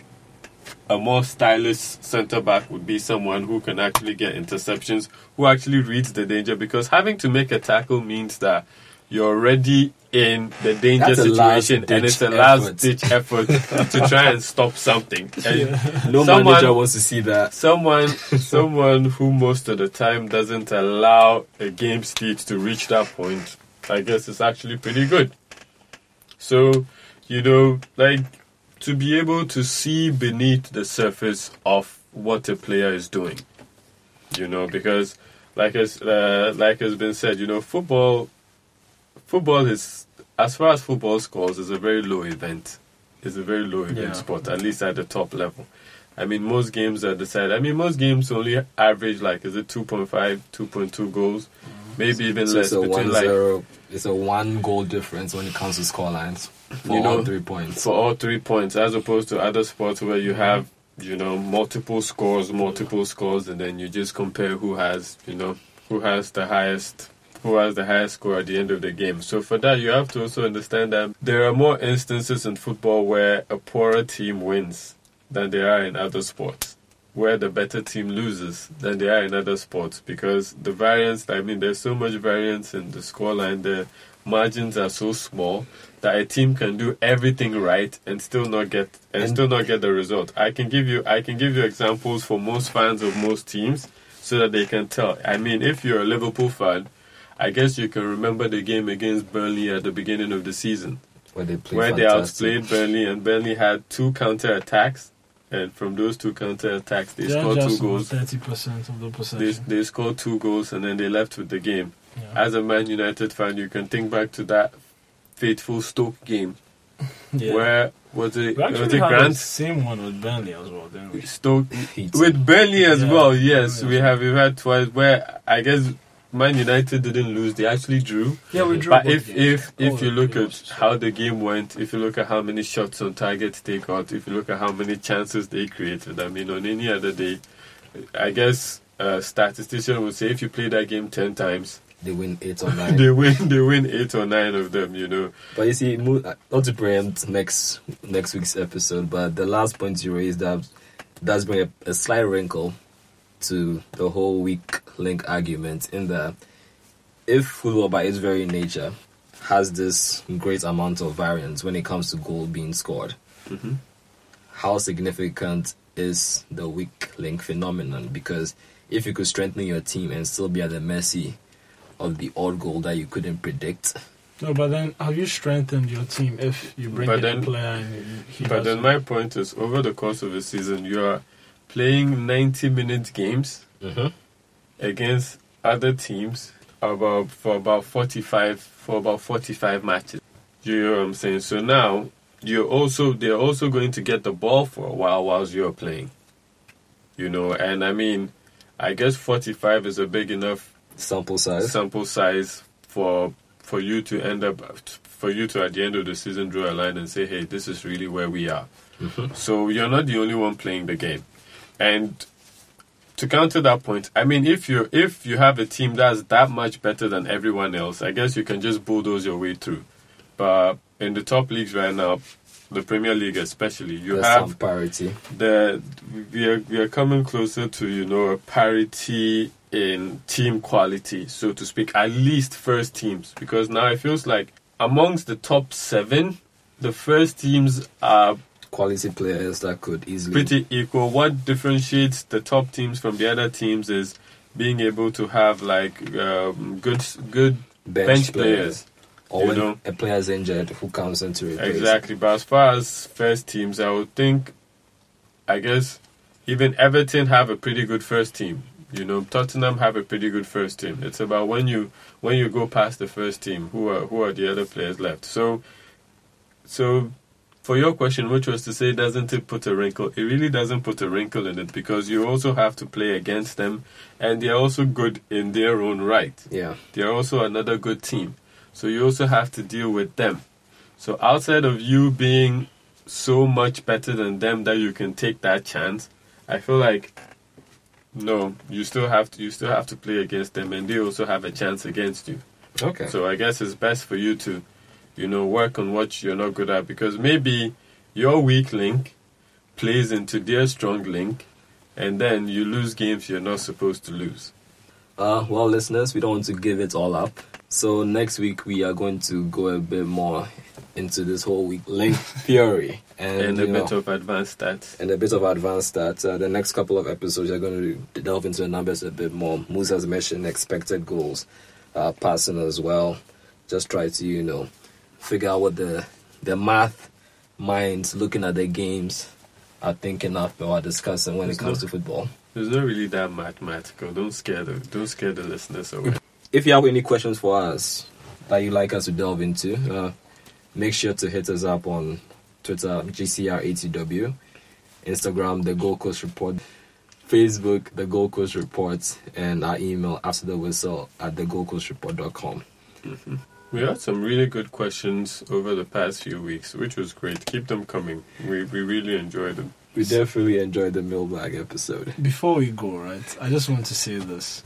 a more stylish centre back would be someone who can actually get interceptions, who actually reads the danger, because having to make a tackle means that you're already in the danger That's situation and it's a last ditch effort to try and stop something. And no someone- manager wants to see that. someone someone who most of the time doesn't allow a game state to reach that point i guess is actually pretty good so you know like to be able to see beneath the surface of what a player is doing you know because like as uh, like has been said you know football football is as far as football scores is a very low event it's a very low event Yeah. sport at least at the top level I mean, most games are decided. I mean, most games only average like is it 2.5, 2.2 goals, maybe even So less it's a between one like zero. It's a one goal difference when it comes to score lines for You know, all three points. for all three points, as opposed to other sports where you have you know multiple scores, multiple scores, and then you just compare who has you know who has the highest. Who has the highest score at the end of the game? So for that, you have to also understand that there are more instances in football where a poorer team wins than there are in other sports. Where the better team loses than they are in other sports because the variance, I mean, there's so much variance in the scoreline, the margins are so small that a team can do everything right and still not get and, And- still not get the result. I can give you I can give you examples for most fans of most teams so that they can tell. I mean, if you're a Liverpool fan, I guess you can remember the game against Burnley at the beginning of the season Where they where they outplayed Burnley, and Burnley had two counter attacks, and from those two counter attacks, they They're scored two just goals. thirty percent of the They, possession. they scored two goals, and then they left with the game. yeah. As a Man United fan, you can think back to that fateful Stoke game Yeah. where was it? we Was it had the Grant? same one with Burnley as well, didn't we? Stoke with Burnley as Yeah. well. Yes, Yeah. we have. We've had twice where I guess Man United didn't lose; they actually drew. Yeah, we drew. But if games. if if Oh, you look at how the game went, if you look at how many shots on target they got, if you look at how many chances they created, I mean, on any other day, I guess a statistician would say if you play that game ten times, They win eight or nine. they win they win eight or nine of them. You know, But you see, mo- uh, not to preempt next next week's episode, but the last point you raised that does bring a, a slight wrinkle to the whole weak link argument. In that, if football by its very nature has this great amount of variance when it comes to goal being scored, Mhm. how significant is the weak link phenomenon? Because if you could strengthen your team and still be at the mercy of the odd goal that you couldn't predict, no, but then have you strengthened your team if you bring But in then- a player and he but then doesn't- my point is, over the course of a season, you are playing ninety minute games mm-hmm. against other teams about for about 45 for about 45 matches you know what i'm saying so now you're also they're also going to get the ball for a while whilst you're playing you know and i mean i guess 45 is a big enough sample size. sample size for for you to end up for you to at the end of the season draw a line and say hey this is really where we are Mhm. so you're not the only one playing the game and to counter that point i mean if you if you have a team that's that much better than everyone else i guess you can just bulldoze your way through but in the top leagues right now the premier league especially you There's have some parity. the we are we are coming closer to you know a parity in team quality, so to speak, at least first teams. Because now it feels like amongst the top seven, the first teams are Quality players that could easily. pretty equal. What differentiates the top teams from the other teams is being able to have like um, good good bench, bench players. players. Or you when know. a player is injured, who comes in to replace? Exactly. But as far as first teams, I would think, I guess, even Everton have a pretty good first team. You know, Tottenham have a pretty good first team. It's about when you when you go past the first team, who are who are the other players left. So, so for your question, which was to say, doesn't it put a wrinkle? It really doesn't put a wrinkle in it because you also have to play against them, and they are also good in their own right. Yeah. They're also another good team. So you also have to deal with them. So outside of you being so much better than them that you can take that chance, I feel like no, you still have to you still have to play against them and they also have a chance against you. Okay. So I guess it's best for you to, you know, work on what you're not good at because maybe your weak link plays into their strong link and then you lose games you're not supposed to lose. Uh, well, listeners, we don't want to give it all up. So next week we are going to go a bit more into this whole weak link theory and, And, a bit know, of advanced stats. and a bit of advanced stats. Uh, the next couple of episodes are going to delve into the numbers a bit more. Moos has mentioned expected goals, uh, passing as well. Just try to you know figure out what the the math minds looking at the games are thinking of or discussing when it comes not- to football. It's not really that mathematical. Don't scare the don't scare the listeners away. If you have any questions for us that you'd like us to delve into, uh, make sure to hit us up on Twitter, GCRATW, Instagram, The Gold Coast Report, Facebook, The Gold Coast Report, and our email, after the whistle at thegoldcoastreport.com. we had some really good questions over the past few weeks, which was great. Keep them coming. We we really enjoyed them. We definitely enjoyed the mailbag episode. Before we go, right, I just want to say this.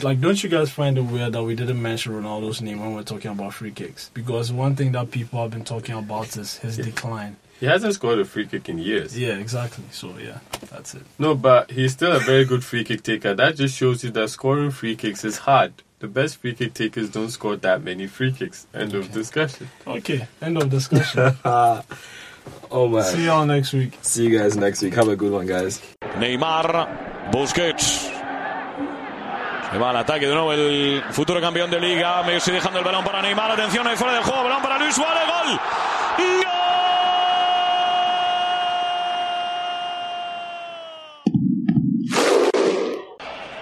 Like, don't you guys find it weird that we didn't mention Ronaldo's name when we're talking about free kicks? Because one thing that people have been talking about is his decline. He hasn't scored a free kick in years. Yeah, exactly. So yeah, that's it. No, but he's still a very good free kick taker. That just shows you that scoring free kicks is hard. The best free kick takers don't score that many free kicks. End of discussion. Okay, end of discussion. Oh man. See y'all next week. See you guys next week. Have a good one, guys. Neymar, Busquets. Se va al ataque de nuevo el futuro campeón de liga. Me estoy dejando el balón para Neymar. Atención, ahí fuera del juego. Balón para Luis Suárez. Gol.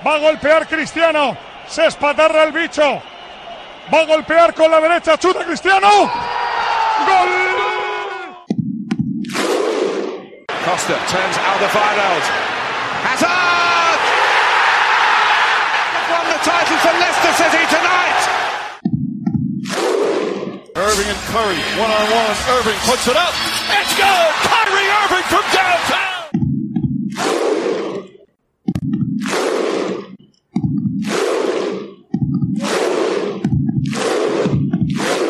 Va a golpear Cristiano. Se espatarra el bicho. Va a golpear con la derecha. Chuta Cristiano. Gol. Costa turns Alderweireld. Hazard! Won the title for Leicester City tonight. Irving and Curry one on one. Irving puts it up. It's good. Kyrie Irving from downtown. Yeah.